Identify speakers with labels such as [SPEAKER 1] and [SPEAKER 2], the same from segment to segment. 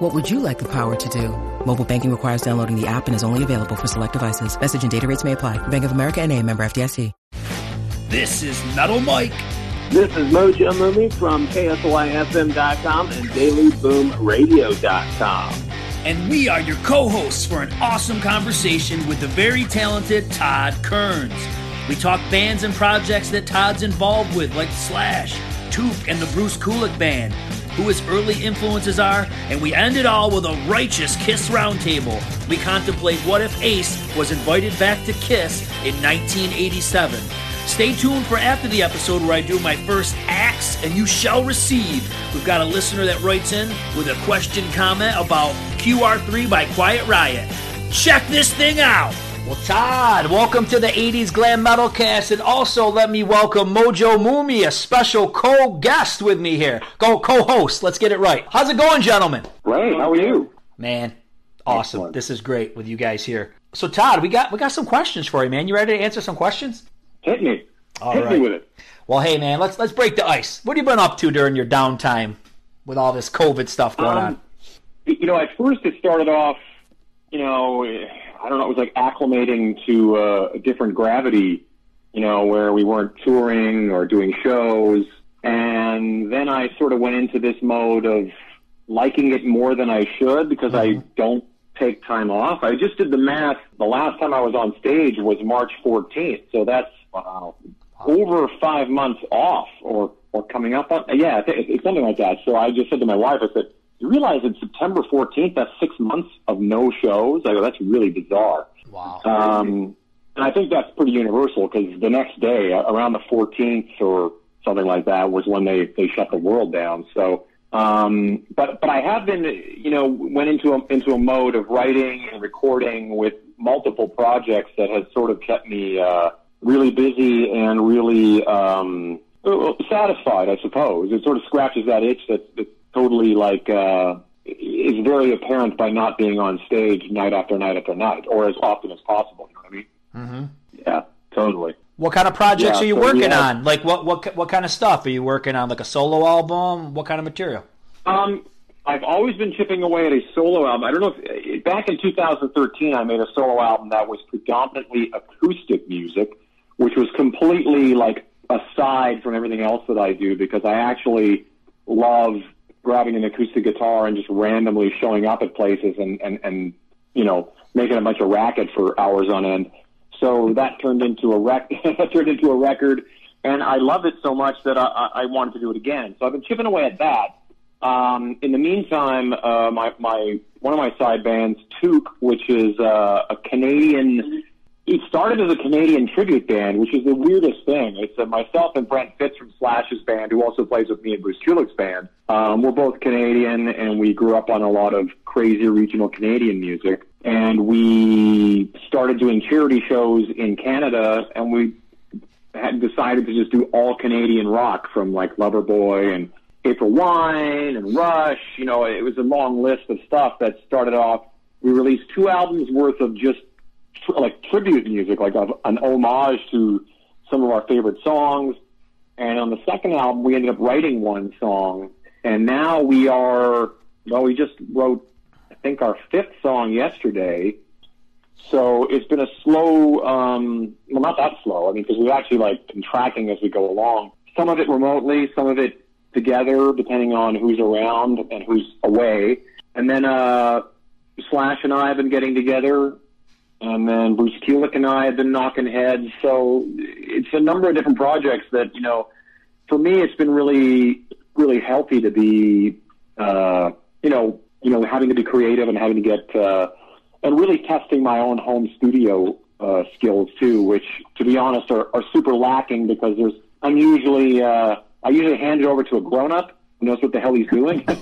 [SPEAKER 1] What would you like the power to do? Mobile banking requires downloading the app and is only available for select devices. Message and data rates may apply. Bank of America and a member FDIC.
[SPEAKER 2] This is Metal Mike.
[SPEAKER 3] This is Mojo Mumi from KSYFM.com and DailyBoomRadio.com.
[SPEAKER 2] And we are your co hosts for an awesome conversation with the very talented Todd Kerns. We talk bands and projects that Todd's involved with, like Slash, Took, and the Bruce Kulick Band, who his early influences are, and we end it all with a righteous Kiss roundtable. We contemplate what if Ace was invited back to Kiss in 1987. Stay tuned for after the episode where I do my first axe and you shall receive. We've got a listener that writes in with a question comment about QR3 by Quiet Riot. Check this thing out. Well, Todd, welcome to the 80s Glam Metal Cast, and also let me welcome Mojo Mumi, a special co-guest with me here. Go co-host. Let's get it right. How's it going, gentlemen?
[SPEAKER 3] Great. How are you?
[SPEAKER 2] Man, awesome.
[SPEAKER 3] Excellent.
[SPEAKER 2] This is great with you guys here. So, Todd, we got we got some questions for you, man. You ready to answer some questions?
[SPEAKER 3] Hit me.
[SPEAKER 2] All
[SPEAKER 3] Hit
[SPEAKER 2] right.
[SPEAKER 3] me with it.
[SPEAKER 2] Well, hey, man, let's let's break the ice. What have you been up to during your downtime with all this COVID stuff going on?
[SPEAKER 3] Um, you know, at first it started off, you know, I don't know, it was like acclimating to uh, a different gravity, you know, where we weren't touring or doing shows. And then I sort of went into this mode of liking it more than I should because I don't take time off. I just did the math. The last time I was on stage was March 14th. So that's, wow, over five months off or, or coming up on, yeah, it's something like that. So I just said to my wife, I said, you realize it's September 14th, that's six months of no shows? I go, that's really bizarre.
[SPEAKER 2] Wow.
[SPEAKER 3] Um, and I think that's pretty universal because the next day, uh, around the 14th or something like that, was when they, they shut the world down. So, um, but but I have been, you know, went into a, into a mode of writing and recording with multiple projects that has sort of kept me uh, really busy and really um, satisfied, I suppose. It sort of scratches that itch that, that's totally like uh, is very apparent by not being on stage night after night after night, or as often as possible. You know what I mean? Mm-hmm. Yeah, totally.
[SPEAKER 2] What kind of projects
[SPEAKER 3] Yeah,
[SPEAKER 2] are you
[SPEAKER 3] so,
[SPEAKER 2] working
[SPEAKER 3] yeah.
[SPEAKER 2] on? Like what what what kind of stuff are you working on? Like a solo album? What kind of material?
[SPEAKER 3] Um, I've always been chipping away at a solo album. I don't know if back in 2013 I made a solo album that was predominantly acoustic music, which was completely like aside from everything else that I do because I actually love grabbing an acoustic guitar and just randomly showing up at places and and and you know making a bunch of racket for hours on end. So that turned into a rec turned into a record, and I loved it so much that I, I I wanted to do it again. So I've been chipping away at that. Um, in the meantime, uh, my, my, one of my side bands, Took, which is, uh, a Canadian, it started as a Canadian tribute band, which is the weirdest thing. It's uh, myself and Brent Fitz from Slash's band, who also plays with me in Bruce Kulick's band. Um, we're both Canadian, and we grew up on a lot of crazy regional Canadian music. And we started doing charity shows in Canada, and we had decided to just do all Canadian rock from like Loverboy and April Wine and Rush. You know, it was a long list of stuff that started off. We released two albums worth of just tr- like tribute music, like a, an homage to some of our favorite songs. And on the second album, we ended up writing one song. And now we are, well, we just wrote, I think, our fifth song yesterday. So it's been a slow, um, well, not that slow. I mean, because we've actually like been tracking as we go along. Some of it remotely, some of it together, depending on who's around and who's away. And then uh, Slash and I have been getting together, and then Bruce Kulick and I have been knocking heads. So it's a number of different projects that you know. For me, it's been really, really healthy to be, uh, you know, you know, having to be creative and having to get, uh, and really testing my own home studio uh, skills too, which, to be honest, are, are super lacking because there's I'm usually uh, I usually hand it over to a grown up who knows what the hell he's doing.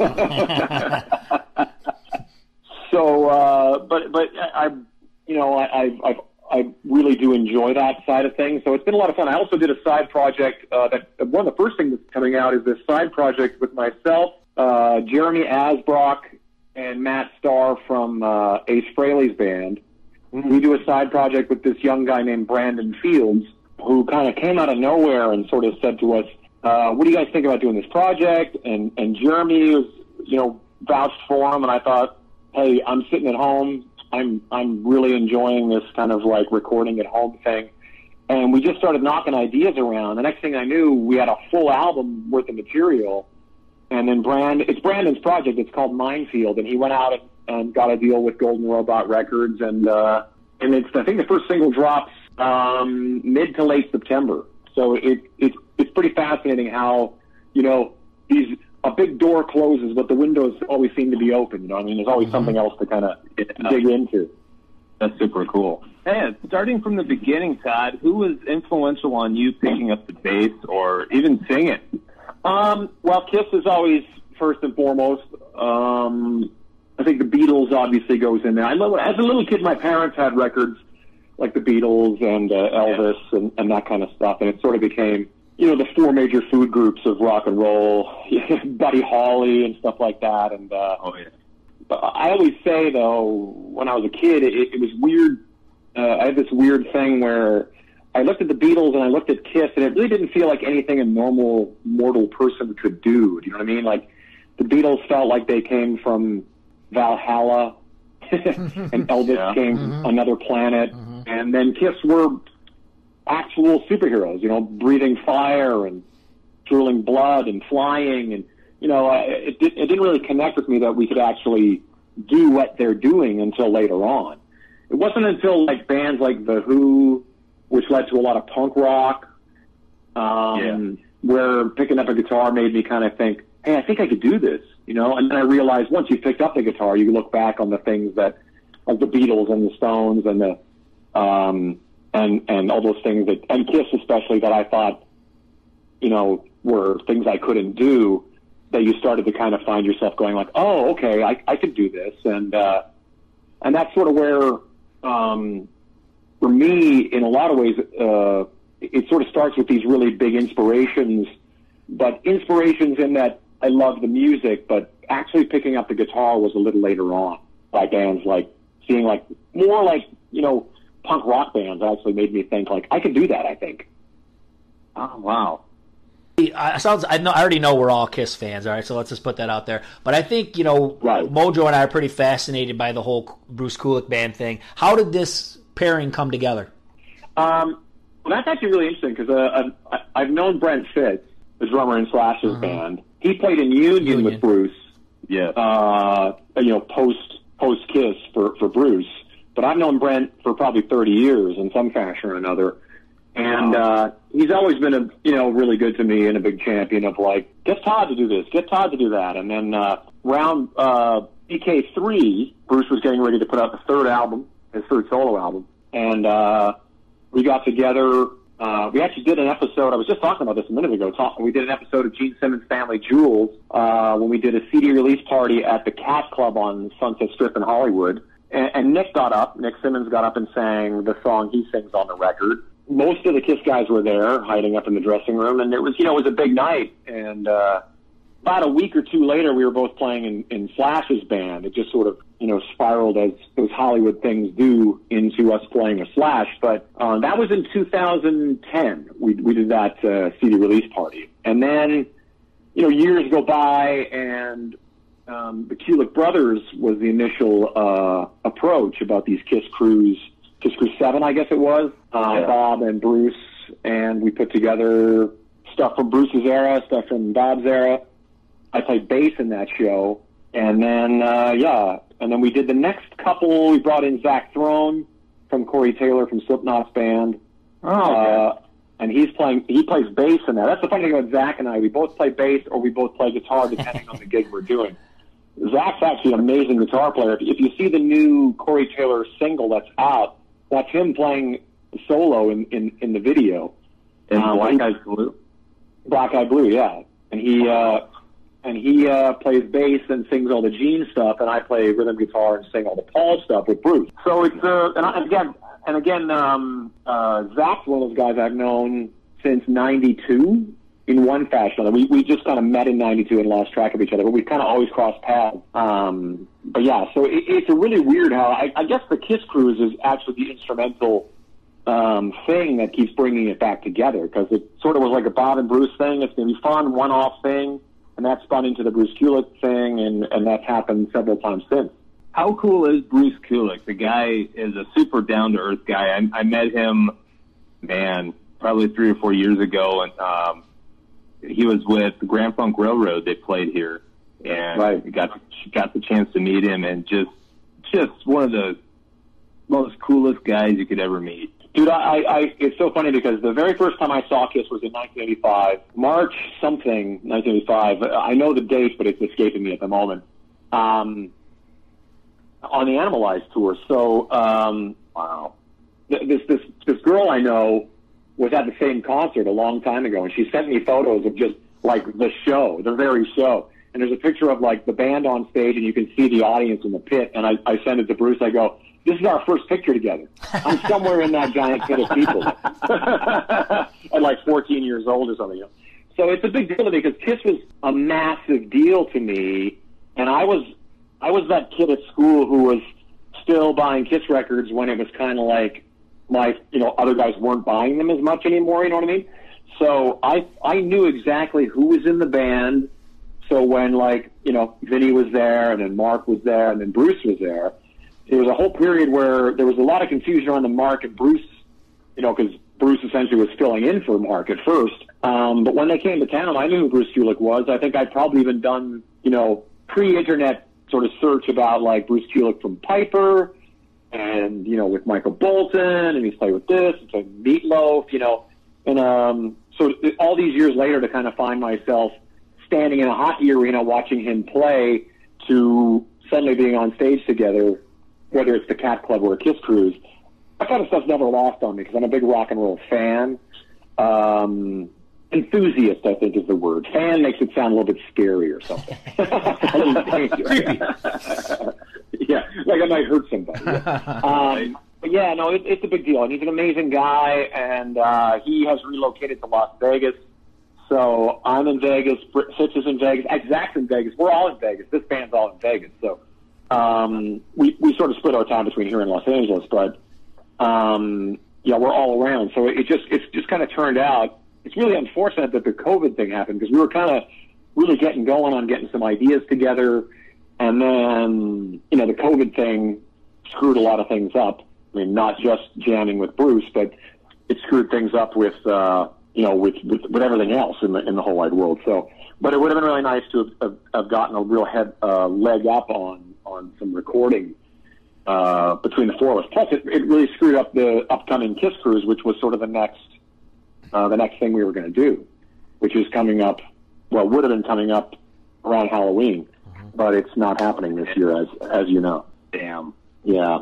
[SPEAKER 3] so, uh, but but I, I you know I, I've, I've I really do enjoy that side of things. So it's been a lot of fun. I also did a side project uh, that one of the first things that's coming out is this side project with myself, uh, Jeremy Asbrock, and Matt Starr from uh, Ace Frehley's band. We do a side project with this young guy named Brandon Fields, who kind of came out of nowhere and sort of said to us, uh, "What do you guys think about doing this project?" And and Jeremy was, you know, vouched for him, and I thought, "Hey, I'm sitting at home. I'm I'm really enjoying this kind of like recording at home thing." And we just started knocking ideas around. The next thing I knew, we had a full album worth of material. And then Brand, it's Brandon's project. It's called Minefield, and he went out and, got a deal with Golden Robot Records, and uh, and it's I think the first single drops um, mid to late September. So it it it's pretty fascinating how you know these a big door closes, but the windows always seem to be open. You know, I mean, there's always mm-hmm. something else to kind of dig into.
[SPEAKER 4] That's super cool. Hey, starting from the beginning, Todd, who was influential on you picking up the bass or even singing?
[SPEAKER 3] Um, well, Kiss is always first and foremost. Um, I think the Beatles obviously goes in there. I love as a little kid, my parents had records like the Beatles and uh, Elvis yeah. and, and that kind of stuff, and it sort of became you know, the four major food groups of rock and roll, Buddy Holly and stuff like that. And uh, oh yeah. But I always say though, when I was a kid, it, it was weird. Uh, I had this weird thing where I looked at the Beatles and I looked at Kiss, and it really didn't feel like anything a normal mortal person could do. Do you know what I mean? Like the Beatles felt like they came from Valhalla, and Elvis yeah. came mm-hmm. from another planet, mm-hmm. and then Kiss were actual superheroes, you know, breathing fire and drooling blood and flying. And, you know, it, it didn't really connect with me that we could actually do what they're doing until later on. It wasn't until like bands like The Who, which led to a lot of punk rock, um, yeah. where picking up a guitar made me kind of think, hey, I think I could do this, you know? And then I realized once you picked up the guitar, you look back on the things that, like the Beatles and the Stones and the, um, and and all those things that and Kiss especially that I thought, you know, were things I couldn't do. That you started to kind of find yourself going like, oh, okay, I I could do this, and uh, and that's sort of where, um, for me, in a lot of ways, uh, it sort of starts with these really big inspirations, but inspirations in that I love the music, but actually picking up the guitar was a little later on by bands like seeing like more like you know punk rock bands actually made me think like I could do that. I think.
[SPEAKER 4] Oh wow.
[SPEAKER 5] I sounds. I know. I already know we're all Kiss fans. All right, so let's just put that out there. But I think you know, right. Mojo and I are pretty fascinated by the whole Bruce Kulick band thing. How did this pairing come together?
[SPEAKER 3] Um, well, that's actually really interesting because uh, I've known Brent Fitz, the drummer in Slash's mm-hmm. band. He played in Union, Union. with Bruce.
[SPEAKER 4] Yeah.
[SPEAKER 3] Uh, you know, post post Kiss for for Bruce. But I've known Brent for probably 30 years in some fashion or another. And uh, he's always been a you know really good to me and a big champion of like get Todd to do this, get Todd to do that. And then uh, round uh, BK three, Bruce was getting ready to put out the third album, his third solo album, and uh, we got together. Uh, we actually did an episode. I was just talking about this a minute ago. Talking, we did an episode of Gene Simmons' Family Jewels uh, when we did a CD release party at the Cat Club on Sunset Strip in Hollywood. And, and Nick got up, Nick Simmons got up and sang the song he sings on the record. Most of the Kiss guys were there, hiding up in the dressing room, and it was, you know, it was a big night. And uh, about a week or two later, we were both playing in, in Slash's band. It just sort of, you know, spiraled as those Hollywood things do into us playing a Slash. But uh, that was in 2010. We we did that uh, CD release party, and then, you know, years go by, and um, the Kulick brothers was the initial uh, approach about these Kiss crews, Kiss Cruise Seven, I guess it was. Uh, yeah. Bob and Bruce, and we put together stuff from Bruce's era, stuff from Bob's era. I played bass in that show, and then uh, yeah, and then we did the next couple. We brought in Zach Throne from Corey Taylor from Slipknot's band.
[SPEAKER 4] Oh. Okay. Uh,
[SPEAKER 3] and he's playing. He plays bass in that. That's the funny thing about Zach and I. We both play bass, or we both play guitar, depending on the gig we're doing. Zach's actually an amazing guitar player. If you see the new Corey Taylor single that's out, that's him playing solo in, in, in the video.
[SPEAKER 4] And um, Black Eyes Blue?
[SPEAKER 3] Black Eyes Blue, yeah. And he, uh, and he uh, plays bass and sings all the Gene stuff, and I play rhythm guitar and sing all the Paul stuff with Bruce. So it's uh, and I, again, and again, um, uh, Zach's one of those guys I've known since '92 in one fashion or another. We we just kind of met in '92 and lost track of each other, but we've kind of always crossed paths. Um, but yeah, so it, it's a really weird how I, I guess the Kiss Cruise is actually the instrumental um, thing that keeps bringing it back together because it sort of was like a Bob and Bruce thing. It's going to be fun, one-off thing, and that spun into the Bruce Kulick thing, and and that's happened several times since.
[SPEAKER 4] How cool is Bruce Kulick? The guy is a super down to earth guy. I, I met him, man, probably three or four years ago, and um, he was with the Grand Funk Railroad. They played here, and
[SPEAKER 3] Right.
[SPEAKER 4] got got the chance to meet him, and just just one of the most coolest guys you could ever meet.
[SPEAKER 3] Dude, I, I, it's so funny because the very first time I saw Kiss was in 1985, March something, 1985. I know the date, but it's escaping me at the moment. Um, on the Animalized tour. So, um, wow. This, this, this girl I know was at the same concert a long time ago, and she sent me photos of just like the show, the very show. And there's a picture of like the band on stage, and you can see the audience in the pit. And I, I send it to Bruce. I go, "This is our first picture together. I'm somewhere in that giant pit of people at like 14 years old or something." So it's a big deal to me because Kiss was a massive deal to me, and I was I was that kid at school who was still buying Kiss records when it was kind of like my you know other guys weren't buying them as much anymore. You know what I mean? So I I knew exactly who was in the band. So when like you know Vinnie was there, and then Mark was there, and then Bruce was there, there was a whole period where there was a lot of confusion around the Mark and Bruce, you know, because Bruce essentially was filling in for Mark at first. Um, but when they came to town, I knew who Bruce Kulick was. I think I'd probably even done you know pre-internet sort of search about like Bruce Kulick from Piper, and you know with Michael Bolton, and he's played with this, and so Meatloaf, you know, and um, so all these years later to kind of find myself standing in a hockey arena watching him play to suddenly being on stage together, whether it's the Cat Club or a Kiss Cruise, that kind of stuff's never lost on me because I'm a big rock and roll fan. Um, enthusiast, I think, is the word. Fan makes it sound a little bit scary or something. a little dangerous. yeah, like I might hurt somebody. Um, but yeah, no, it, it's a big deal, and he's an amazing guy, and uh, he has relocated to Las Vegas. So I'm in Vegas, Fitz is in Vegas, Zach's in Vegas. We're all in Vegas. This band's all in Vegas. So um, we we sort of split our time between here and Los Angeles, but um, yeah, we're all around. So it just it's just kind of turned out. It's really unfortunate that the COVID thing happened because we were kind of really getting going on getting some ideas together, and then you know the COVID thing screwed a lot of things up. I mean, not just jamming with Bruce, but it screwed things up with uh, you know with, with with everything else in the in the whole wide world. So, but it would have been really nice to have, have, have gotten a real head uh, leg up on on some recording uh, between the four of us. Plus, it, it really screwed up the upcoming Kiss Cruise, which was sort of the next uh, the next thing we were going to do, which is coming up. Well, would have been coming up around Halloween, but it's not happening this year, as as you know.
[SPEAKER 4] Damn.
[SPEAKER 3] Yeah.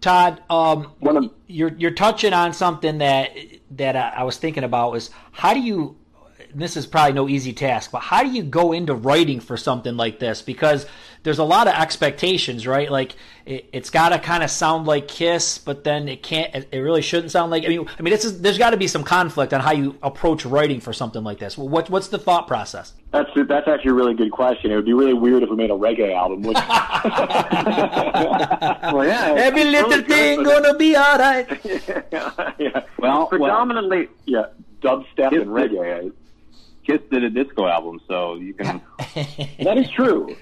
[SPEAKER 2] Todd, um,
[SPEAKER 3] of-
[SPEAKER 2] you're you're touching on something that that I, I was thinking about was how do you this is probably no easy task, but how do you go into writing for something like this? Because there's a lot of expectations, right? Like it, it's got to kind of sound like Kiss, but then it can't. It really shouldn't sound like. I mean, I mean, this is there's got to be some conflict on how you approach writing for something like this. What what's the thought process?
[SPEAKER 3] That's that's actually a really good question. It would be really weird if we made a reggae album. Wouldn't well, yeah,
[SPEAKER 2] Every little
[SPEAKER 3] really
[SPEAKER 2] thing
[SPEAKER 3] but-
[SPEAKER 2] gonna be all right.
[SPEAKER 3] yeah.
[SPEAKER 4] Well,
[SPEAKER 3] predominantly, yeah, dubstep and
[SPEAKER 4] Kiss-
[SPEAKER 3] reggae.
[SPEAKER 4] Kiss did a disco album, so you can.
[SPEAKER 3] That is true.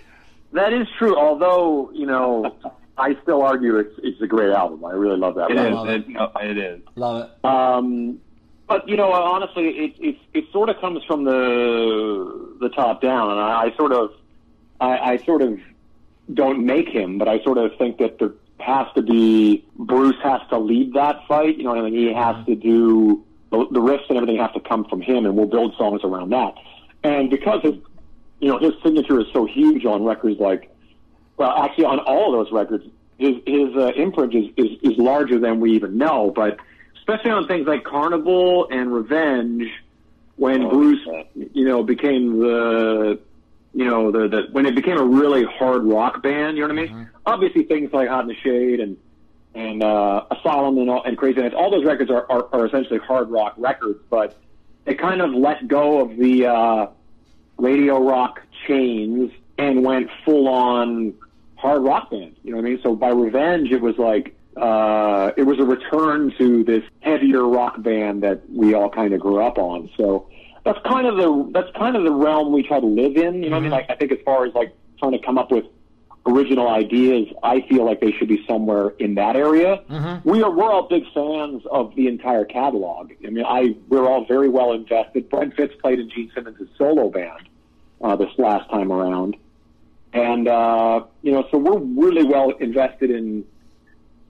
[SPEAKER 3] That is true. Although you know, I still argue it's it's a great album. I really love that.
[SPEAKER 4] It
[SPEAKER 3] record.
[SPEAKER 4] is. It, no, it is.
[SPEAKER 2] Love it.
[SPEAKER 3] Um, but you know, honestly, it it it sort of comes from the the top down, and I, I sort of I, I sort of don't make him, but I sort of think that there has to be Bruce has to lead that fight. You know what I mean? He has to do the, the riffs and everything have to come from him, and we'll build songs around that. And because of you know his signature is so huge on records like well, actually, on all of those records, his his uh, imprint is, is is larger than we even know. But especially on things like Carnival and Revenge, when Bruce, you know, became the you know the, the when it became a really hard rock band. You know what I mean? Obviously, things like Hot in the Shade and and uh, Asylum and, all, and Crazy Nights. All those records are, are, are essentially hard rock records, but they kind of let go of the uh, radio rock chains and went full on hard rock band. You know what I mean? So by Revenge, it was like uh, it was a return to this heavier rock band that we all kind of grew up on. So that's kind of the that's kind of the realm we try to live in. You know what I mean? Like I think as far as like trying to come up with original ideas, I feel like they should be somewhere in that area. We are we're all big fans of the entire catalog. I mean, I we're all very well invested. Brent Fitz played in Gene Simmons' solo band uh, this last time around, and uh, you know, so we're really well invested in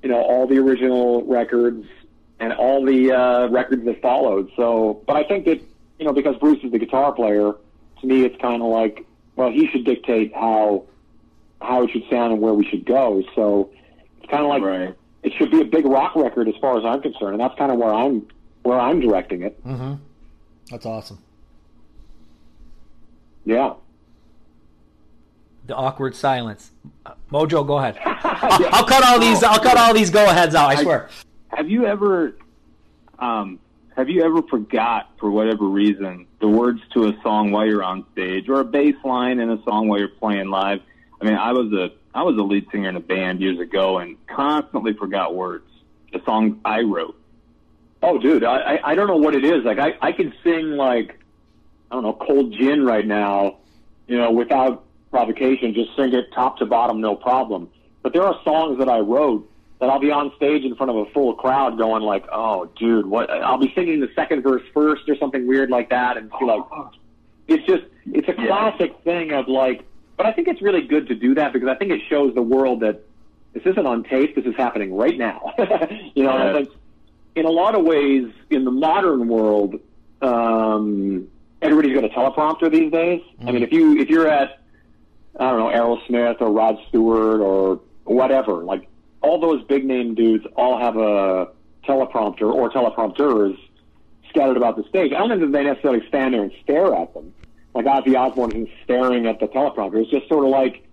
[SPEAKER 3] you know all the original records and all the uh, records that followed. So, but I think that you know because Bruce is the guitar player, to me it's kind of like well he should dictate how how it should sound and where we should go. So it's kind of like
[SPEAKER 4] Right.
[SPEAKER 3] it should be a big rock record as far as I'm concerned, and that's kind of where I'm where I'm directing it.
[SPEAKER 2] That's awesome.
[SPEAKER 3] Yeah.
[SPEAKER 2] The awkward silence. Uh, Mojo, go ahead. I'll, I'll cut all these. I'll cut all these go aheads out. I swear.
[SPEAKER 4] Have you ever, um, have you ever forgot for whatever reason the words to a song while you're on stage, or a bass line in a song while you're playing live? I mean, I was a I was a lead singer in a band years ago and constantly forgot words. The songs I wrote.
[SPEAKER 3] Oh, dude, I, I I don't know what it is. Like I I can sing like I don't know cold gin right now, you know, without provocation. Just sing it top to bottom, no problem. But there are songs that I wrote that I'll be on stage in front of a full crowd, going like, "Oh, dude, what?" I'll be singing the second verse first or something weird like that, and be like, it's just it's a
[SPEAKER 4] Yeah.
[SPEAKER 3] classic thing of like. But I think it's really good to do that because I think it shows the world that this isn't on tape. This is happening right now. you know, and I think in a lot of ways, in the modern world, um, everybody's got a teleprompter these days. I mean, if you if you're at I don't know Aerosmith or Rod Stewart or whatever, like all those big name dudes all have a teleprompter or teleprompters scattered about the stage. I don't think that they necessarily stand there and stare at them. Like Ozzy Osbourne isn't staring at the teleprompter. It's just sort of like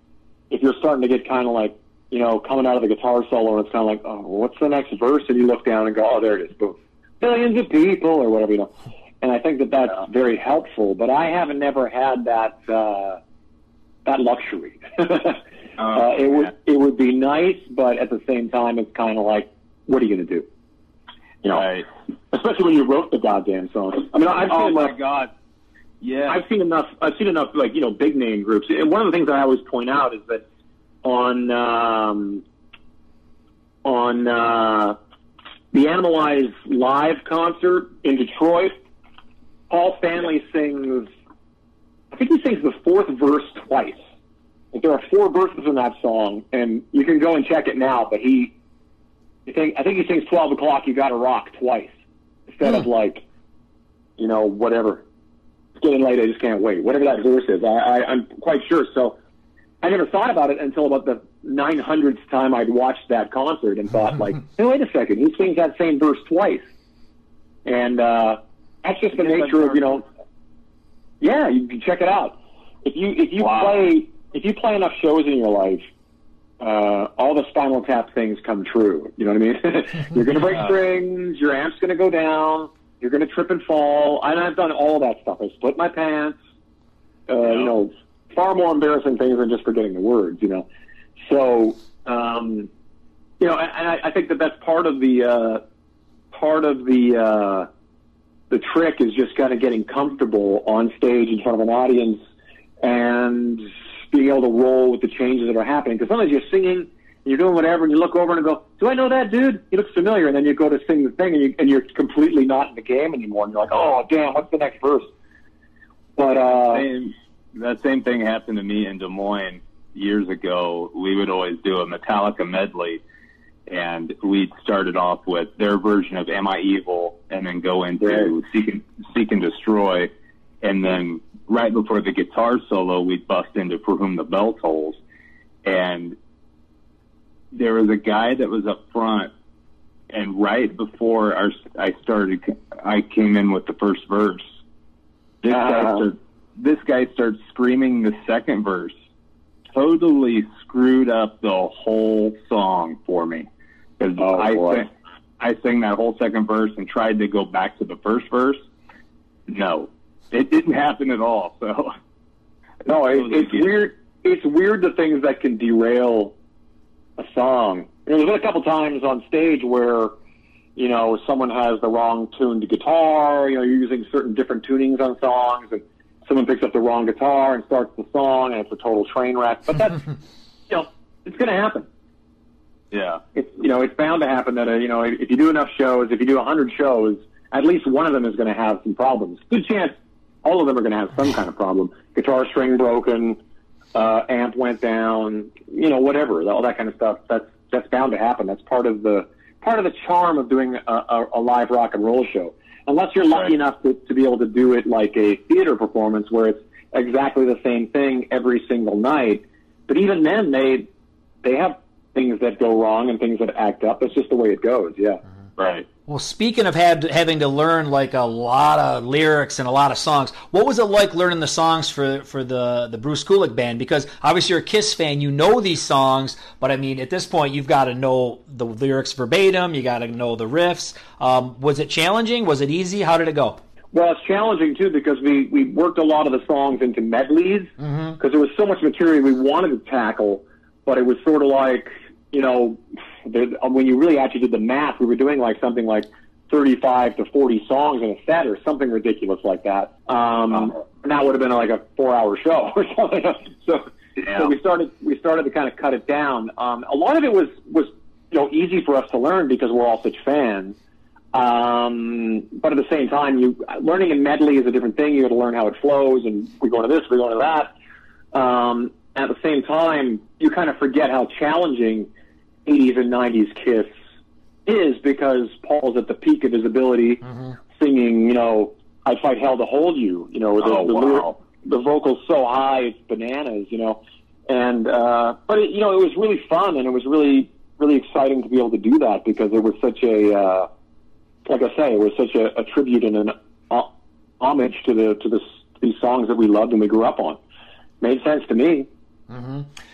[SPEAKER 3] if you're starting to get kind of like, you know, coming out of the guitar solo and it's kind of like, oh, what's the next verse? And you look down and go, oh, there it is. Boom. Billions of people or whatever, you know. And I think that that's very helpful, but I haven't never had that, uh, that luxury. uh, it would, it would be nice, but at the same time, it's kind of like, what are you going to do? You know,
[SPEAKER 4] Right.
[SPEAKER 3] especially when you wrote the goddamn song. I mean, I've
[SPEAKER 4] Oh my
[SPEAKER 3] enough-
[SPEAKER 4] God. Yeah.
[SPEAKER 3] I've seen enough. I've seen enough, like you know, big name groups. And one of the things that I always point out is that on um, on uh, the Animalize live concert in Detroit, Paul Stanley sings. I think he sings the fourth verse twice. Like there are four verses in that song, and you can go and check it now. But he, I think, I think he sings "12 O'clock." You got to rock twice instead of like, you know, whatever getting late. I just can't wait. Whatever that verse is, I, I, I'm quite sure. So I never thought about it until about the 900th time I'd watched that concert and thought, like, hey, wait a second, he sings that same verse twice. And uh, that's just the nature of, you know, yeah, you can check it out. If you if you
[SPEAKER 4] Wow.
[SPEAKER 3] play if you play enough shows in your life, uh, all the Spinal Tap things come true. You know what I mean? You're going to break strings. Your amp's going to go down. You're going to trip and fall. And I've done all that stuff. I split my pants. Uh, You know, far more embarrassing things than just forgetting the words. You know, so um, you know, and, I, I think that that's part of the uh, part of the uh, the trick is just kind of getting comfortable on stage in front of an audience and being able to roll with the changes that are happening. Because sometimes you're singing, you're doing whatever, and you look over and go, "Do I know that dude? He looks familiar." And then you go to sing the thing, and, you, and you're completely not in the game anymore. And you're like, "Oh, damn, what's the next verse?" But uh,
[SPEAKER 4] same, that same thing happened to me in Des Moines years ago. We would always do a Metallica medley, and we'd started off with their version of "Am I Evil," and then go into
[SPEAKER 3] Right.
[SPEAKER 4] "Seek and, Seek and Destroy," and then right before the guitar solo, we'd bust into "For Whom the Bell Tolls," and there was a guy that was up front. And right before our, I started, I came in with the first verse. This guy
[SPEAKER 3] Uh-huh.
[SPEAKER 4] starts, this guy starts screaming the second verse. Totally screwed up the whole song for me. Because
[SPEAKER 3] Oh,
[SPEAKER 4] I,
[SPEAKER 3] boy.
[SPEAKER 4] sang, I sang that whole second verse and tried to go back to the first verse. No, it didn't happen at all. So
[SPEAKER 3] No, it, it's weird. It's weird the things that can derail a song. You know, there's been a couple times on stage where, you know, someone has the wrong tuned guitar. You know, you're using certain different tunings on songs, and someone picks up the wrong guitar and starts the song, and it's a total train wreck. But that's, you know, it's going to happen.
[SPEAKER 4] yeah,
[SPEAKER 3] It's you know, it's bound to happen that uh, you know, if if you do enough shows, if you do a hundred shows, at least one of them is going to have some problems. Good chance all of them are going to have some kind of problem. Guitar string broken, uh, amp went down, you know, whatever, all that kind of stuff. That's that's bound to happen. That's part of the part of the charm of doing a, a, a live rock and roll show. Unless you're lucky
[SPEAKER 4] Right.
[SPEAKER 3] enough to, to be able to do it like a theater performance where it's exactly the same thing every single night. But even then, they they have things that go wrong and things that act up. It's just the way it goes. Yeah.
[SPEAKER 4] right.
[SPEAKER 2] Well, speaking of had, having to learn like a lot of lyrics and a lot of songs, what was it like learning the songs for for the the Bruce Kulick band? Because obviously you're a Kiss fan, you know these songs, but I mean at this point you've got to know the lyrics verbatim, you got to know the riffs. Um, was it challenging? Was it easy? How did it go?
[SPEAKER 3] Well, it's challenging too because we we worked a lot of the songs into medleys because there was so much material we wanted to tackle, but it was sort of like you know when you really actually did the math, we were doing like something like. 35 to 40 songs in a set or something ridiculous like that. Um, and that would have been like a four hour show or something. So,
[SPEAKER 4] Yeah.
[SPEAKER 3] so we started, we started to kind of cut it down. Um, a lot of it was, was, you know, easy for us to learn because we're all such fans. Um, but at the same time, you learning a medley is a different thing. You got to learn how it flows, and we go to this, we go to that. Um, at the same time, you kind of forget how challenging 80s and 90s Kiss is because Paul's at the peak of his ability, singing, you know, "I fight hell to hold you." You know, the,
[SPEAKER 4] Oh,
[SPEAKER 3] the,
[SPEAKER 4] wow.
[SPEAKER 3] the vocals so high, it's bananas. You know, and uh, but it, you know, it was really fun, and it was really really exciting to be able to do that because it was such a uh, like I say, it was such a, a tribute and an uh, homage to the to the these songs that we loved and we grew up on. Made sense to me.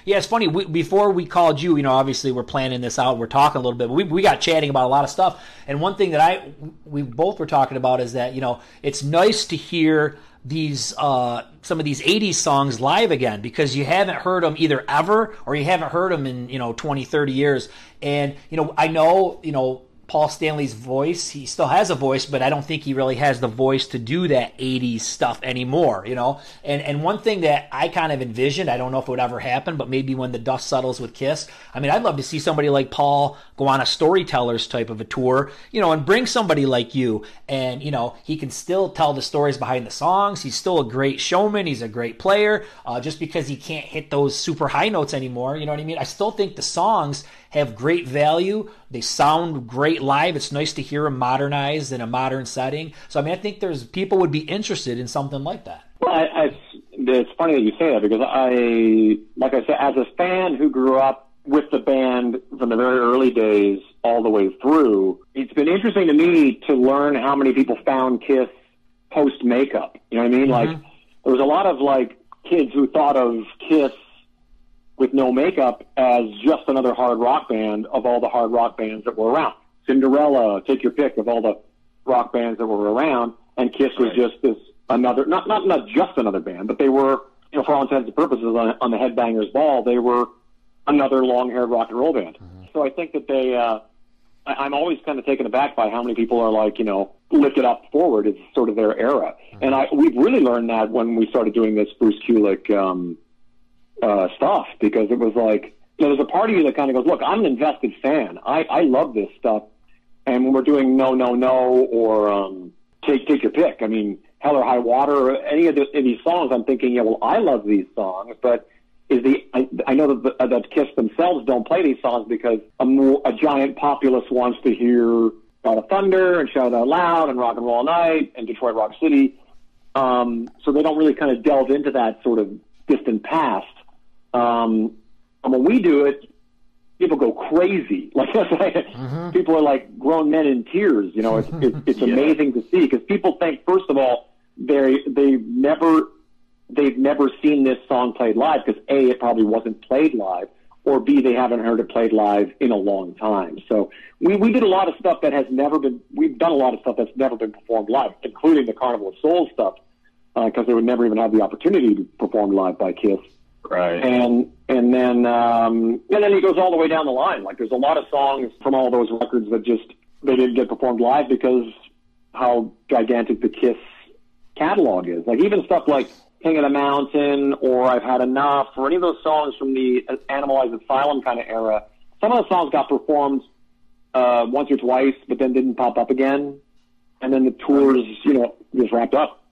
[SPEAKER 2] Yeah, it's funny. We, before we called you, you know, obviously we're planning this out. We're talking a little bit, but we, we got chatting about a lot of stuff. And one thing that I we both were talking about is that you know it's nice to hear these uh, some of these '80s songs live again because you haven't heard them either ever or you haven't heard them in you know 20, 30 years. And you know, I know you know Paul Stanley's voice. He still has a voice, but I don't think he really has the voice to do that 80s stuff anymore, you know? And and one thing that I kind of envisioned, I don't know if it would ever happen, but maybe when the dust settles with Kiss, I mean, I'd love to see somebody like Paul go on a storytellers type of a tour, you know, and bring somebody like you. And, you know, he can still tell the stories behind the songs. He's still a great showman. He's a great player. Uh, just because he can't hit those super high notes anymore, you know what I mean? I still think the songs have great value. They sound great live. It's nice to hear them modernized in a modern setting. So I mean, I think there's people would be interested in something like that.
[SPEAKER 3] Well, I, I, it's funny that you say that because I, like I said, as a fan who grew up with the band from the very early days all the way through, it's been interesting to me to learn how many people found Kiss post makeup. You know what I mean? Mm-hmm. Like there was a lot of like kids who thought of Kiss with no makeup as just another hard rock band of all the hard rock bands that were around. Cinderella, take your pick of all the rock bands that were around, and Kiss was just this another not not not just another band, but they were you know for all intents and purposes on, on the Headbangers Ball they were another long-haired rock and roll band. So I think that they. Uh, I, I'm always kind of taken aback by how many people are like, you know, Lick It Up forward is sort of their era. And I we've really learned that when we started doing this Bruce Kulick um, uh, stuff because it was like, there's a part of you that kind of goes, look, I'm an invested fan. I, I love this stuff. And when we're doing No, No, No or um, take take your pick, I mean, Hell or High Water or any of, the, these songs, I'm thinking, yeah, well, I love these songs, but is the I, I know that the, that Kiss themselves don't play these songs because a more a giant populace wants to hear God of Thunder and Shout Out Loud and Rock and Roll Night and Detroit Rock City. Um, so they don't really kind of delve into that sort of distant past. Um, and when we do it, people go crazy. Like that's like, people are like grown men in tears. You know, it's it's, it's amazing to see because people think first of all they they've never they've never seen this song played live because a it probably wasn't played live, or B, they haven't heard it played live in a long time. So we, we did a lot of stuff that has never been, we've done a lot of stuff that's never been performed live, including the Carnival of Souls stuff, because uh, they would never even have the opportunity to perform live by Kiss.
[SPEAKER 4] Right.
[SPEAKER 3] And and then um, and then he goes all the way down the line. Like there's a lot of songs from all those records that just they didn't get performed live because how gigantic the Kiss catalog is. Like even stuff like King of the Mountain or I've Had Enough or any of those songs from the Animalized Asylum kind of era. Some of those songs got performed uh, once or twice, but then didn't pop up again. And then the tours, you know, just wrapped up.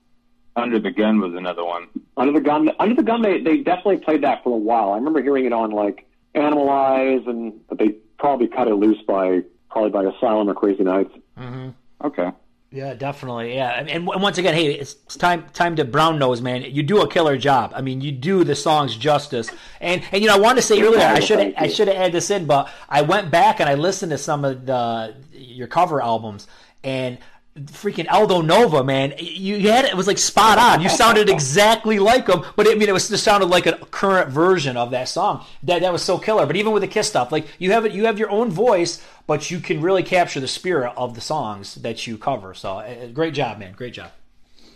[SPEAKER 4] Under the Gun was another one.
[SPEAKER 3] Under the Gun, Under the Gun, they they definitely played that for a while. I remember hearing it on like Animalize, and but they probably cut it loose by probably by Asylum or Crazy Nights.
[SPEAKER 2] Mm-hmm.
[SPEAKER 4] Okay.
[SPEAKER 2] Yeah, definitely. Yeah, and, and once again, hey, it's time time to brown nose, man. You do a killer job. I mean, you do the songs justice. And and you know, I wanted to say earlier, I should I should have added this in, but I went back and I listened to some of the your cover albums, and freaking Aldo Nova, man. You, you, had it was like spot on. You sounded exactly like him, but I mean, it was just sounded like a current version of that song. That that was so killer. But even with the Kiss stuff, like you have it, you have your own voice, but you can really capture the spirit of the songs that you cover. So, uh, great job, man. Great job.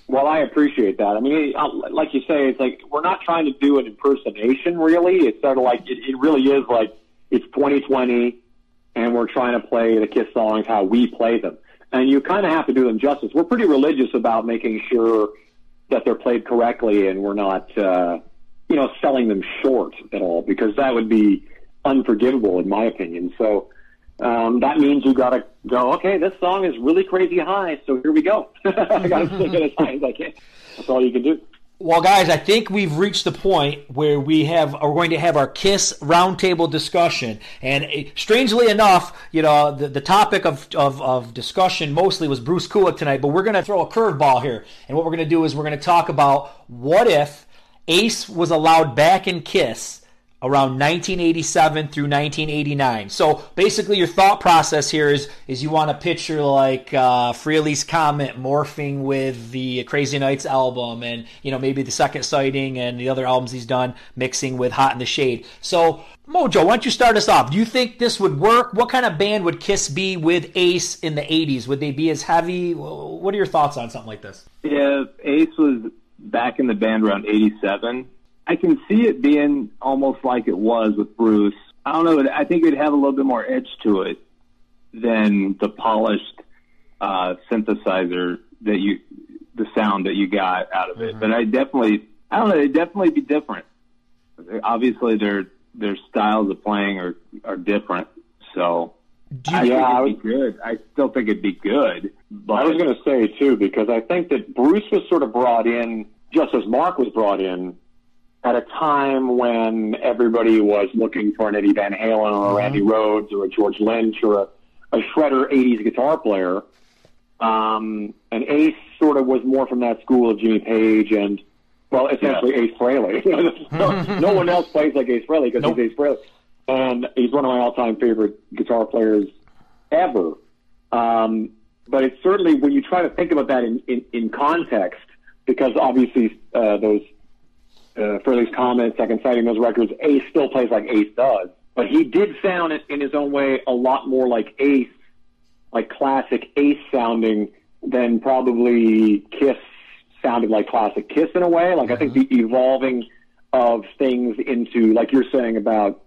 [SPEAKER 3] Well, I appreciate that. I mean, like you say, it's like we're not trying to do an impersonation. Really, it's sort of like it, it really is like it's 2020, and we're trying to play the Kiss songs how we play them and you kind of have to do them justice. We're pretty religious about making sure that they're played correctly, and we're not, uh, you know, selling them short at all because that would be unforgivable in my opinion. So um, that means you got to go. Okay, this song is really crazy high, so here we go. I got to sing it as high as I can. That's all you can do.
[SPEAKER 2] Well, guys, I think we've reached the point where we have are going to have our Kiss roundtable discussion. And uh, strangely enough, you know, the, the topic of, of, of discussion mostly was Bruce Kulick tonight, but we're going to throw a curveball here. And what we're going to do is we're going to talk about what if Ace was allowed back in Kiss around 1987 through 1989. So basically, your thought process here is is you want to picture like uh, Frehley's Comet morphing with the Crazy Nights album, and you know maybe the Second Sighting and the other albums he's done mixing with Hot in the Shade. So Mojo, why don't you start us off? Do you think this would work? What kind of band would Kiss be with Ace in the 80s? Would they be as heavy? What are your thoughts on something like this?
[SPEAKER 4] Yeah, Ace was back in the band around 87 I can see it being almost like it was with Bruce. I don't know. I think it'd have a little bit more edge to it than the polished uh, synthesizer that you, the sound that you got out of it. Mm-hmm. But I definitely, I don't know. It'd definitely be different. Obviously, their their styles of playing are are different. So I yeah, think it'd be good. I still think it'd be good. But
[SPEAKER 3] I was going to say too because I think that Bruce was sort of brought in just as Mark was brought in at a time when everybody was looking for an Eddie Van Halen or a mm-hmm. Randy Rhoads or a George Lynch or a, a shredder 80s guitar player. Um, and Ace sort of was more from that school of Jimmy Page and, well, essentially yeah. Ace Frehley. no, no one else plays like Ace Frehley because nope. he's Ace Frehley. And he's one of my all-time favorite guitar players ever. Um, but it's certainly when you try to think about that in, in, in context, because obviously uh, those uh, Frehley's Comet, Second Sighting those records, Ace still plays like Ace does. But he did sound in his own way a lot more like Ace, like classic Ace sounding than probably Kiss sounded like classic Kiss in a way. Like I think the evolving of things into, like you're saying about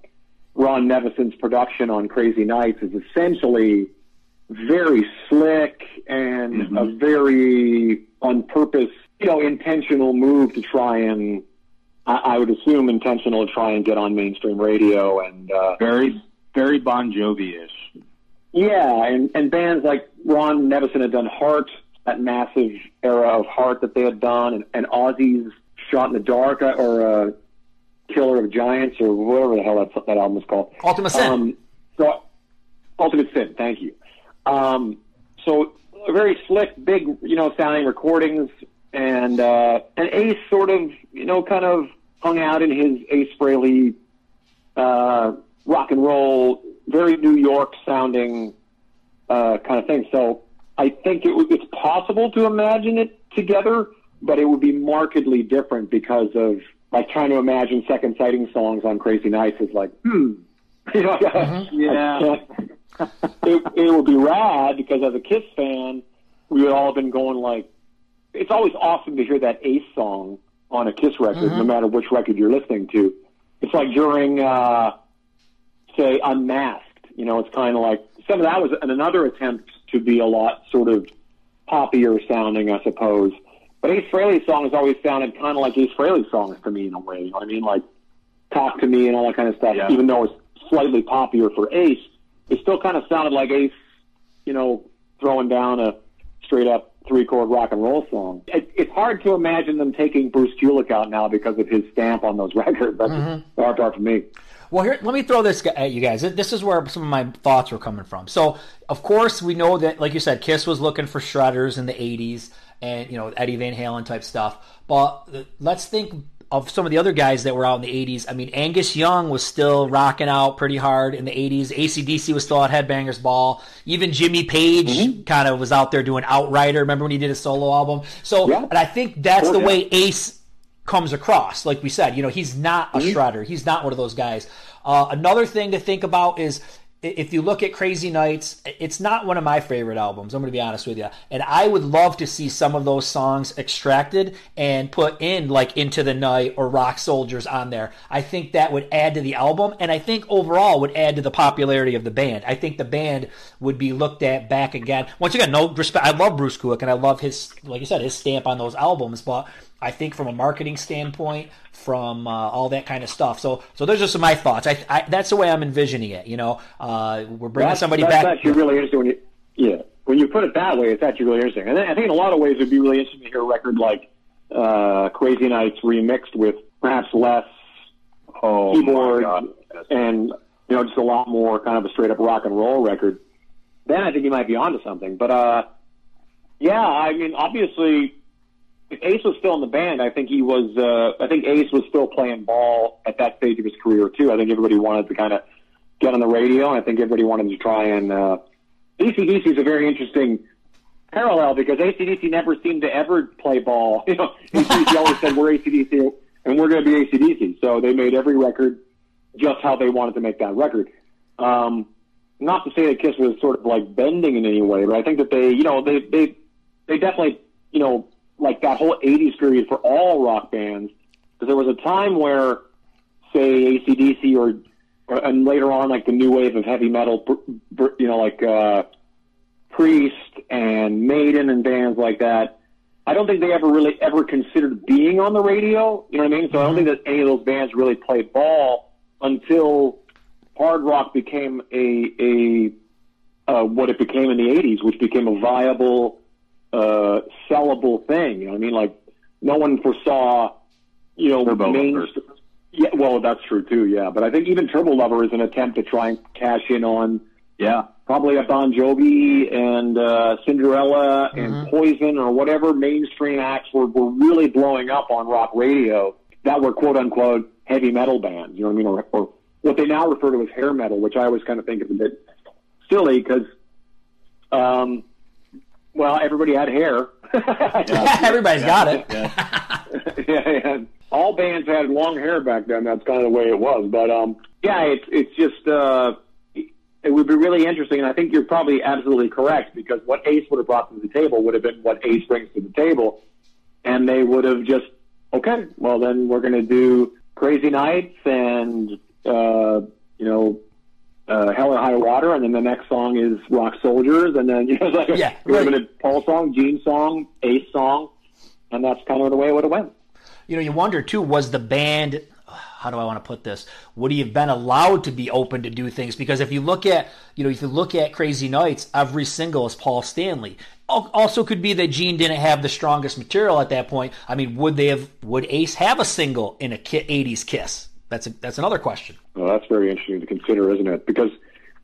[SPEAKER 3] Ron Nevison's production on Crazy Nights is essentially very slick and mm-hmm. a very on purpose, you know, intentional move to try and I, I would assume intentional to try and get on mainstream radio and uh,
[SPEAKER 4] very very Bon Jovi ish.
[SPEAKER 3] Yeah, and and bands like Ron Nevison had done Heart, that massive era of Heart that they had done, and, and Ozzy's Shot in the Dark uh, or uh, Killer of Giants or whatever the hell that that album is called.
[SPEAKER 2] Ultimate Sin. Um,
[SPEAKER 3] so Ultimate Sin, thank you. Um, so very slick, big, you know, sounding recordings, and uh, and Ace sort of, you know, kind of hung out in his Ace Frehley uh, rock and roll, very New York sounding uh, kind of thing. So I think it w- it's possible to imagine it together, but it would be markedly different because of like trying to imagine second sighting songs on Crazy Nights is like, hmm. You know,
[SPEAKER 4] Mm-hmm. Yeah.
[SPEAKER 3] it, it would be rad because as a Kiss fan, we would all have been going like, it's always awesome to hear that Ace song on a Kiss record, no matter which record you're listening to. It's like during, uh, say, Unmasked. You know, it's kind of like some of that was another attempt to be a lot sort of poppier sounding, I suppose. But Ace Frehley's songs always sounded kind of like Ace Frehley songs to me in a way. You know what I mean? Like Talk to Me and all that kind of stuff.
[SPEAKER 4] Yeah.
[SPEAKER 3] Even though it's slightly poppier for Ace, it still kind of sounded like Ace, you know, throwing down a straight up three chord rock and roll song. It, it's hard to imagine them taking Bruce Kulick out now because of his stamp on those records. That's the hard part for me.
[SPEAKER 2] Well, here, let me throw this at you guys. This is where some of my thoughts were coming from. So, of course, we know that, like you said, Kiss was looking for shredders in the '80s, and you know Eddie Van Halen type stuff. But uh, let's think of some of the other guys that were out in the '80s. I mean, Angus Young was still rocking out pretty hard in the '80s. ACDC was still at Headbangers Ball. Even Jimmy Page kind of was out there doing Outrider. Remember when he did a solo album? So,
[SPEAKER 3] Yeah.
[SPEAKER 2] and I think that's
[SPEAKER 3] Oh,
[SPEAKER 2] the
[SPEAKER 3] yeah.
[SPEAKER 2] way Ace comes across. Like we said, you know, he's not a shredder. He's not one of those guys. Uh, another thing to think about is if you look at Crazy Nights, it's not one of my favorite albums. I'm going to be honest with you. And I would love to see some of those songs extracted and put in like Into the Night or Rock Soldiers on there. I think that would add to the album. And I think overall would add to the popularity of the band. I think the band would be looked at back again. Once again, no respect. I love Bruce Kulick and I love his, like you said, his stamp on those albums. But I think from a marketing standpoint, from uh, all that kind of stuff. So, so those are some of my thoughts. I, I that's the way I'm envisioning it. You know, uh, we're bringing
[SPEAKER 3] That's,
[SPEAKER 2] somebody
[SPEAKER 3] that's
[SPEAKER 2] back.
[SPEAKER 3] actually really interesting when you, yeah, when you put it that way, it's actually really interesting. And I think in a lot of ways it'd be really interesting to hear a record like uh, Crazy Nights remixed with perhaps less
[SPEAKER 4] Oh
[SPEAKER 3] keyboard
[SPEAKER 4] my God. Yes.
[SPEAKER 3] and you know just a lot more kind of a straight up rock and roll record. Then I think you might be onto something. But uh, yeah, I mean, obviously, if Ace was still in the band, I think he was. Uh, I think Ace was still playing ball at that stage of his career too. I think everybody wanted to kind of get on the radio, and I think everybody wanted to try and. Uh, ACDC is a very interesting parallel because ACDC never seemed to ever play ball. You know, ACDC always said we're ACDC and we're going to be ACDC. So they made every record just how they wanted to make that record. Um, not to say that Kiss was sort of like bending in any way, but I think that they, you know, they they they definitely, you know, like that whole '80s period for all rock bands, because there was a time where, say, ACDC or, or and later on like the new wave of heavy metal, br- br- you know, like uh, Priest and Maiden and bands like that. I don't think they ever really ever considered being on the radio. You know what I mean? So I don't think that any of those bands really played ball until hard rock became a a uh, what it became in the '80s, which became a viable, uh, sellable thing. You know what I mean? Like no one foresaw, you know,
[SPEAKER 4] Turbo
[SPEAKER 3] main.
[SPEAKER 4] Lovers.
[SPEAKER 3] Yeah, well, that's true too. Yeah, but I think even Turbo Lover is an attempt to try and cash in on
[SPEAKER 4] Yeah.
[SPEAKER 3] probably a Bon Jovi and uh, Cinderella and Poison or whatever mainstream acts were, were really blowing up on rock radio that were quote unquote heavy metal bands. You know what I mean? Or, or what they now refer to as hair metal, which I always kind of think is a bit silly because, um, well, everybody had hair.
[SPEAKER 2] Everybody's got it.
[SPEAKER 4] Yeah.
[SPEAKER 3] yeah, yeah. All bands had long hair back then. That's kind of the way it was. But um, yeah, it's it's just uh, it would be really interesting, and I think you're probably absolutely correct because what Ace would have brought to the table would have been what Ace brings to the table, and they would have just okay, well then we're going to do Crazy Nights and uh, you know. Uh, Hell or High Water, and then the next song is Rock Soldiers, and then you know, like
[SPEAKER 2] Yeah,
[SPEAKER 3] have
[SPEAKER 2] right.
[SPEAKER 3] a Paul song, Gene song, Ace song, and that's kind of the way it would have went.
[SPEAKER 2] You know, you wonder too, was the band how do I want to put this? Would he have been allowed to be open to do things? Because if you look at, you know, if you look at Crazy Nights, every single is Paul Stanley. Also, could be that Gene didn't have the strongest material at that point. I mean, would they have? Would Ace have a single in a '80s Kiss? That's a, that's another question.
[SPEAKER 3] Well, that's very interesting to consider, isn't it? Because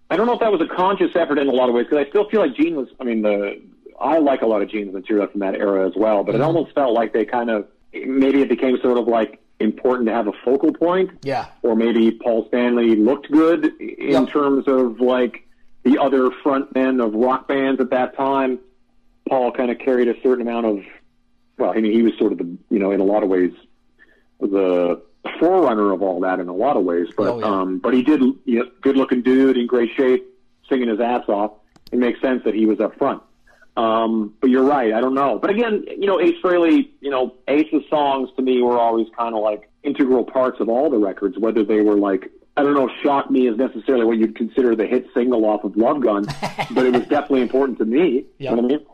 [SPEAKER 3] I don't know if that was a conscious effort in a lot of ways. Because I still feel like Gene was. I mean, the I like a lot of Gene's material from that era as well. But it mm-hmm. almost felt like they kind of maybe it became sort of like important to have a focal point.
[SPEAKER 2] Yeah.
[SPEAKER 3] Or maybe Paul Stanley looked good in
[SPEAKER 2] Yep.
[SPEAKER 3] terms of like the other frontmen of rock bands at that time. Paul kind of carried a certain amount of. Well, I mean, he was sort of the you know in a lot of ways the forerunner of all that in a lot of ways. But
[SPEAKER 2] Oh, yeah.
[SPEAKER 3] um, but he did, you know, good looking dude in great shape, singing his ass off. It makes sense that he was up front. Um, but you're right. I don't know. But again, you know, Ace Frehley, you know, Ace's songs to me were always kind of like integral parts of all the records, whether they were like, I don't know, Shock Me is necessarily what you'd consider the hit single off of Love Gun, but it was definitely important to me. You know what I mean?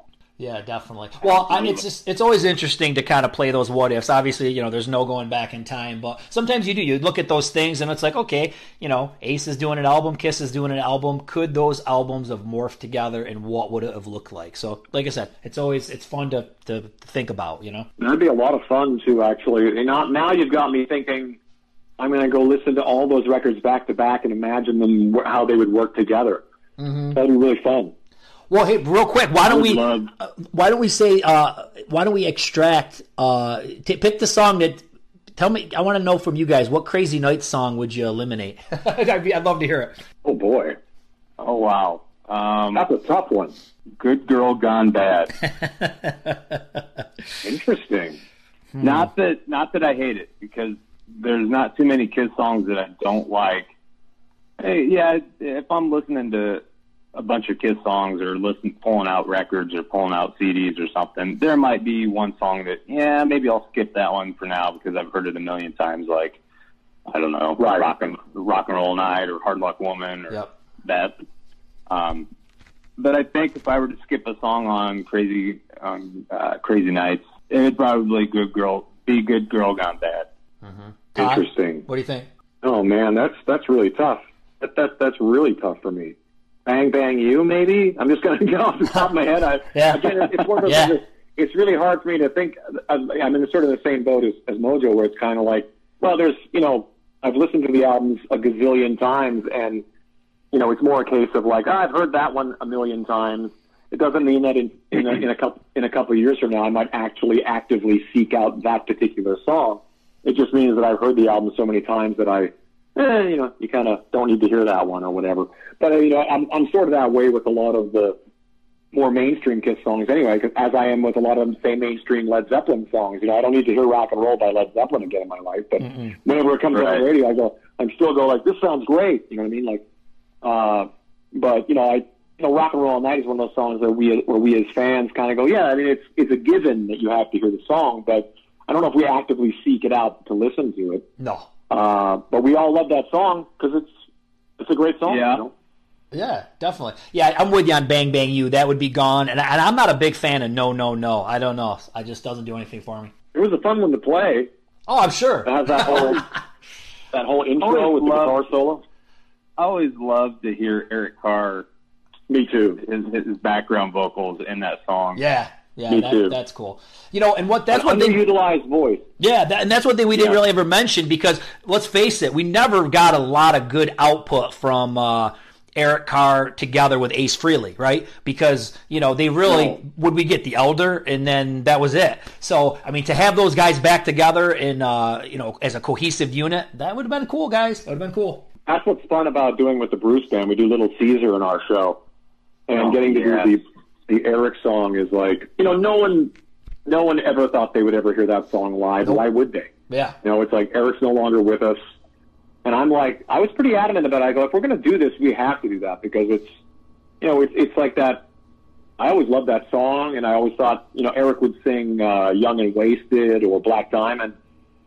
[SPEAKER 2] Yeah, definitely. Well, I mean, it's just it's always interesting to kind of play those what ifs. Obviously, you know, there's no going back in time, but sometimes you do. You look at those things, and it's like, okay, you know, Ace is doing an album, Kiss is doing an album. Could those albums have morphed together, and what would it have looked like? So, like I said, it's always it's fun to to think about. You know.
[SPEAKER 3] That'd be a lot of fun too, actually. And now, now you've got me thinking. I'm going to go listen to all those records back to back and imagine them how they would work together.
[SPEAKER 2] Mm-hmm.
[SPEAKER 3] That'd be really fun.
[SPEAKER 2] Well, hey, real quick, why don't we
[SPEAKER 4] love-
[SPEAKER 2] uh, why don't we say uh, why don't we extract uh, t- pick the song that tell me I want to know from you guys what Crazy Night song would you eliminate? I'd, be, I'd love to hear it.
[SPEAKER 3] Oh boy,
[SPEAKER 4] Oh wow. Um,
[SPEAKER 3] that's a tough one.
[SPEAKER 4] good girl gone bad.
[SPEAKER 3] Interesting.
[SPEAKER 4] Not that not that I hate it because there's not too many Kiss songs that I don't like. Hey, yeah, if I'm listening to a bunch of Kiss songs or listen pulling out records or pulling out CDs or something, there might be one song that yeah maybe I'll skip that one for now because I've heard it a million times. Like I don't know,
[SPEAKER 3] Right.
[SPEAKER 4] rock and rock and roll night or hard luck woman or
[SPEAKER 2] Yep.
[SPEAKER 4] that. Um, but I think if I were to skip a song on Crazy on uh, Crazy Nights, it'd probably good girl be good girl gone bad.
[SPEAKER 2] Todd?
[SPEAKER 3] Interesting.
[SPEAKER 2] What do you think?
[SPEAKER 3] Oh man, that's that's really tough. That, that that's really tough for me. Bang bang you maybe. I'm just gonna go off the top of my head. I,
[SPEAKER 2] Yeah.
[SPEAKER 3] Again, it's one of those
[SPEAKER 2] Yeah.
[SPEAKER 3] It's really hard for me to think. I'm I'm in sort of the same boat as, as Mojo, where it's kind of like, well, there's you know, I've listened to the albums a gazillion times, and you know, it's more a case of like, oh, I've heard that one a million times. It doesn't mean that in in a, in a couple in a couple of years from now, I might actually actively seek out that particular song. It just means that I've heard the album so many times that I, eh, you know, you kind of don't need to hear that one or whatever. But uh, you know, I'm I'm sort of that way with a lot of the more mainstream Kiss songs anyway, 'cause as I am with a lot of the same mainstream Led Zeppelin songs. You know, I don't need to hear rock and roll by Led Zeppelin again in my life, but whenever it comes on the radio, I go, I'm still go like, this sounds great. You know what I mean? Like, uh, but you know, I you know, rock and roll all night is one of those songs that we where we as fans kind of go, yeah. I mean, it's it's a given that you have to hear the song, but I don't know if we actively seek it out to listen to it.
[SPEAKER 2] No.
[SPEAKER 3] Uh, but we all love that song because it's it's a great song.
[SPEAKER 4] Yeah.
[SPEAKER 3] You know?
[SPEAKER 2] Yeah, definitely. Yeah, I'm with you on Bang Bang You. That would be gone. And, I, and I'm not a big fan of No No No. I don't know. I just doesn't do anything for me.
[SPEAKER 3] It was a fun one to play.
[SPEAKER 2] Oh, I'm sure.
[SPEAKER 3] It has that whole that whole intro
[SPEAKER 4] Always
[SPEAKER 3] with the guitar solo.
[SPEAKER 4] I always love to hear Eric Carr
[SPEAKER 3] Me too.
[SPEAKER 4] his, his background vocals in that song.
[SPEAKER 2] Yeah. Yeah,
[SPEAKER 3] Me
[SPEAKER 2] that,
[SPEAKER 3] too.
[SPEAKER 2] that's cool. You know, and what that's what they
[SPEAKER 3] Underutilized voice.
[SPEAKER 2] Yeah, that, and that's what they, we didn't really ever mention because let's face it, we never got a lot of good output from uh, Eric Carr together with Ace Frehley, right? Because you know they really
[SPEAKER 3] No.
[SPEAKER 2] would we get the Elder, and then that was it. So I mean, to have those guys back together in uh, you know as a cohesive unit, that would have been cool, guys. That would have been cool.
[SPEAKER 3] That's what's fun about doing with the Bruce Band. We do Little Caesar in our show, and
[SPEAKER 4] Oh,
[SPEAKER 3] getting to
[SPEAKER 4] yes.
[SPEAKER 3] do the the Eric song is like you know no one no one ever thought they would ever hear that song live. Why would they?
[SPEAKER 2] Yeah,
[SPEAKER 3] You know, it's like Eric's no longer with us. And I'm like, I was pretty adamant about it. I go, if we're going to do this, we have to do that because it's, you know, it's, it's like that. I always loved that song, and I always thought, you know, Eric would sing uh, Young and Wasted or Black Diamond.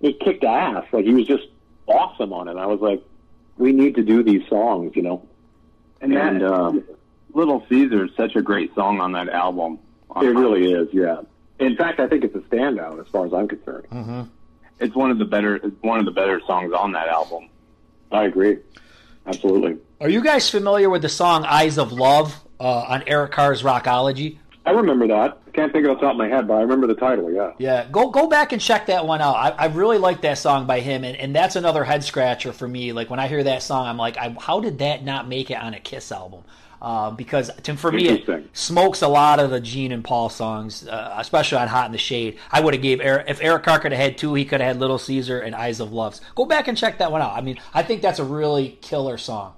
[SPEAKER 3] It kicked ass. Like, he was just awesome on it. I was like, we need to do these songs, you know?
[SPEAKER 4] And, that,
[SPEAKER 3] And, um,
[SPEAKER 4] Little Caesar is such a great song on that album.
[SPEAKER 3] It really is, yeah. In fact, I think it's a standout as far as I'm concerned.
[SPEAKER 4] It's one of the better. It's one of the better songs on that album.
[SPEAKER 3] I agree. Absolutely.
[SPEAKER 2] are you guys familiar with the song "Eyes of Love" uh, on Eric Carr's Rockology?
[SPEAKER 3] I remember that. I can't think of it off the top of my head, but I remember the title, yeah.
[SPEAKER 2] Yeah, go go back and check that one out. I, I really like that song by him, and, and that's another head scratcher for me. Like when I hear that song, I'm like, I, how did that not make it on a Kiss album? Uh, because to, for me, it smokes a lot of the Gene and Paul songs, uh, especially on "Hot in the Shade." I would have gave Eric, if Eric Carr could have had two, he could have had "Little Caesar" and "Eyes of Love." Go back and check that one out. I mean, I think that's a really killer song.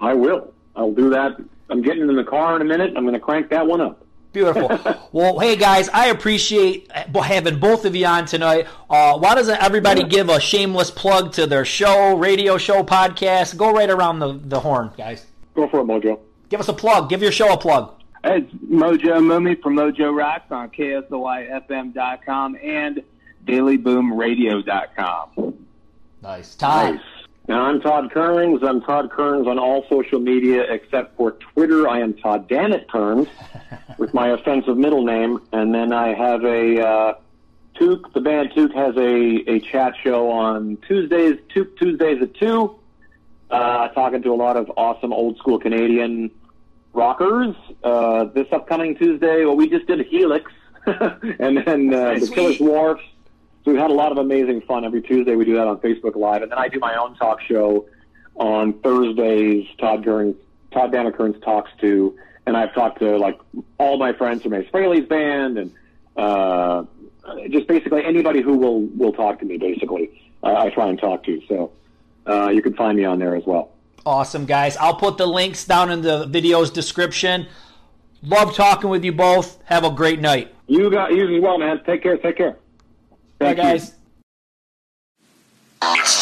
[SPEAKER 3] I will. I'll do that. I'm getting in the car in a minute. I'm going to crank that one up.
[SPEAKER 6] Beautiful. well, hey guys, I appreciate having both of you on tonight. Uh, why doesn't everybody give a shameless plug to their show, radio show, podcast? Go right around the, the horn, guys.
[SPEAKER 3] Go for it, Mojo.
[SPEAKER 6] Give us a plug. Give your show a plug.
[SPEAKER 4] It's Mojo Mumi from Mojo Rocks on KSOYFM.com and DailyBoomRadio.com.
[SPEAKER 6] Nice. Todd.
[SPEAKER 3] Nice. Now, I'm Todd Kerns. I'm Todd Kerns on all social media except for Twitter. I am Todd Dammit Kerns with my offensive middle name. And then I have a uh, Toque. The band Toque has a, a chat show on Tuesdays, Toque Tuesdays at 2, uh, talking to a lot of awesome old school Canadian rockers. Uh, this upcoming Tuesday, well, we just did Helix. and then uh, the Killer Dwarfs so we've had a lot of amazing fun every Tuesday. We do that on Facebook Live, and then I do my own talk show on Thursdays. Todd Kerns, Todd Dammit Kerns talks to, and I've talked to like all my friends from Ace Frehley's band, and uh, just basically anybody who will will talk to me. Basically, uh, I try and talk to. So uh, you can find me on there as well.
[SPEAKER 6] Awesome, guys. I'll put the links down in the video's description. Love talking with you both. Have a great night.
[SPEAKER 3] You got you as well, man. Take care. Take care.
[SPEAKER 6] Bye, guys.
[SPEAKER 2] It's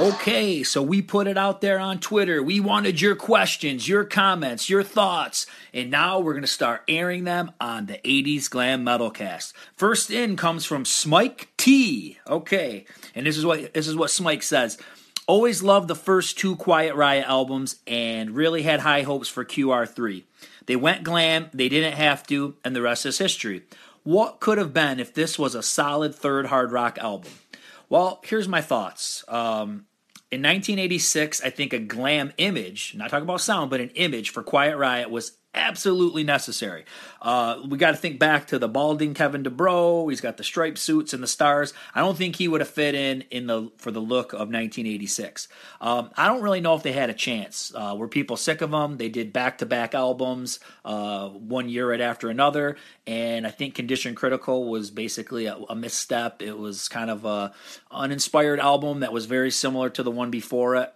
[SPEAKER 2] Okay, so we put it out there on Twitter. We wanted your questions, your comments, your thoughts, and now we're going to start airing them on the 80s Glam Metal Cast. First in comes from Smike T. Okay, and this is what this is what Smike says. Always loved the first two Quiet Riot albums and really had high hopes for QR3. They went glam, they didn't have to, and the rest is history. What could have been if this was a solid third hard rock album? Well, here's my thoughts. Um, in 1986, I think a glam image, not talking about sound, but an image for Quiet Riot was absolutely necessary. Uh, we got to think back to the balding Kevin DuBrow. He's got the striped suits and the stars. I don't think he would have fit in in the for the look of 1986. Um, I don't really know if they had a chance. Uh, were people sick of them? They did back to back albums, uh, one year right after another, and I think Condition Critical was basically a, a misstep. It was kind of a uninspired album that was very similar to the one before it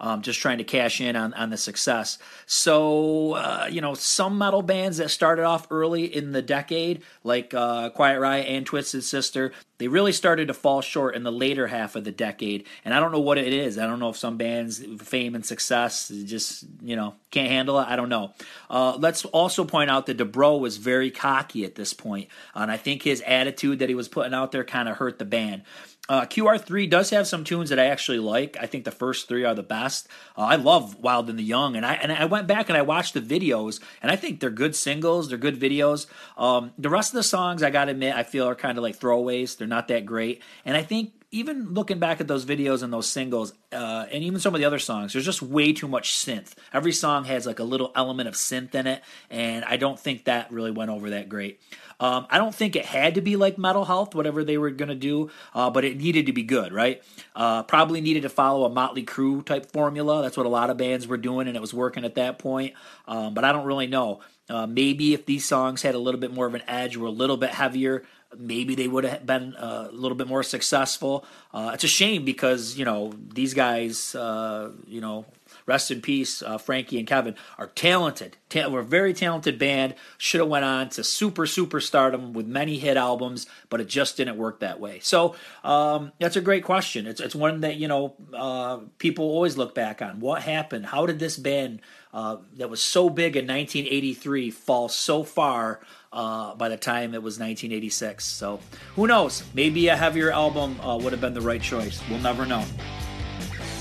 [SPEAKER 2] um, just trying to cash in on, on the success. So, uh, you know, some metal bands that started off early in the decade, like uh, Quiet Riot and Twisted Sister, they really started to fall short in the later half of the decade. And I don't know what it is. I don't know if some bands, fame and success, just, you know, can't handle it. I don't know. Uh, let's also point out that DuBrow was very cocky at this point, and I think his attitude that he was putting out there kind of hurt the band. Uh, QR3 does have some tunes that I actually like. I think the first three are the best. Uh, I love Wild and the Young, and I and I went back and I watched the videos, and I think they're good singles. They're good videos. Um, the rest of the songs, I gotta admit, I feel are kind of like throwaways. They're not that great, and I think even looking back at those videos and those singles, uh, and even some of the other songs, there's just way too much synth. Every song has like a little element of synth in it, and I don't think that really went over that great. Um, I don't think it had to be like Metal Health, whatever they were going to do, uh, but it needed to be good, right? Uh, probably needed to follow a Motley Crue type formula. That's what a lot of bands were doing, and it was working at that point. Um, but I don't really know. Uh, maybe if these songs had a little bit more of an edge, were a little bit heavier, maybe they would have been uh, a little bit more successful. Uh, it's a shame because you know these guys, uh, you know, rest in peace, uh, Frankie and Kevin, are talented. Ta- we're a very talented band. Should have went on to super super stardom with many hit albums, but it just didn't work that way. So um, that's a great question. It's it's one that you know uh, people always look back on. What happened? How did this band uh, that was so big in 1983 fall so far? Uh, by the time it was 1986. So who knows? Maybe a heavier album uh, would have been the right choice. We'll never know.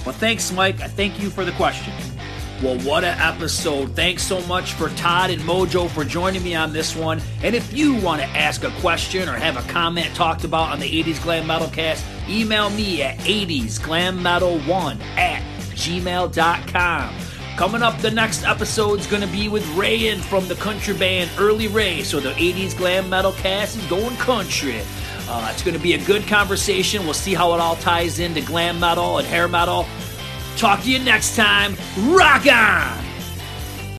[SPEAKER 2] Well, thanks, Mike. I thank you for the question. Well, what an episode. Thanks so much for Todd and Mojo for joining me on this one. And if you want to ask a question or have a comment talked about on the 80s Glam Metal Cast, email me at 80sglammetal1 at gmail.com. Coming up, the next episode is going to be with Rayan from the country band Early Ray. So the 80s Glam Metal Cast is going country. Uh, it's going to be a good conversation. We'll see how it all ties into glam metal and hair metal. Talk to you next time. Rock on!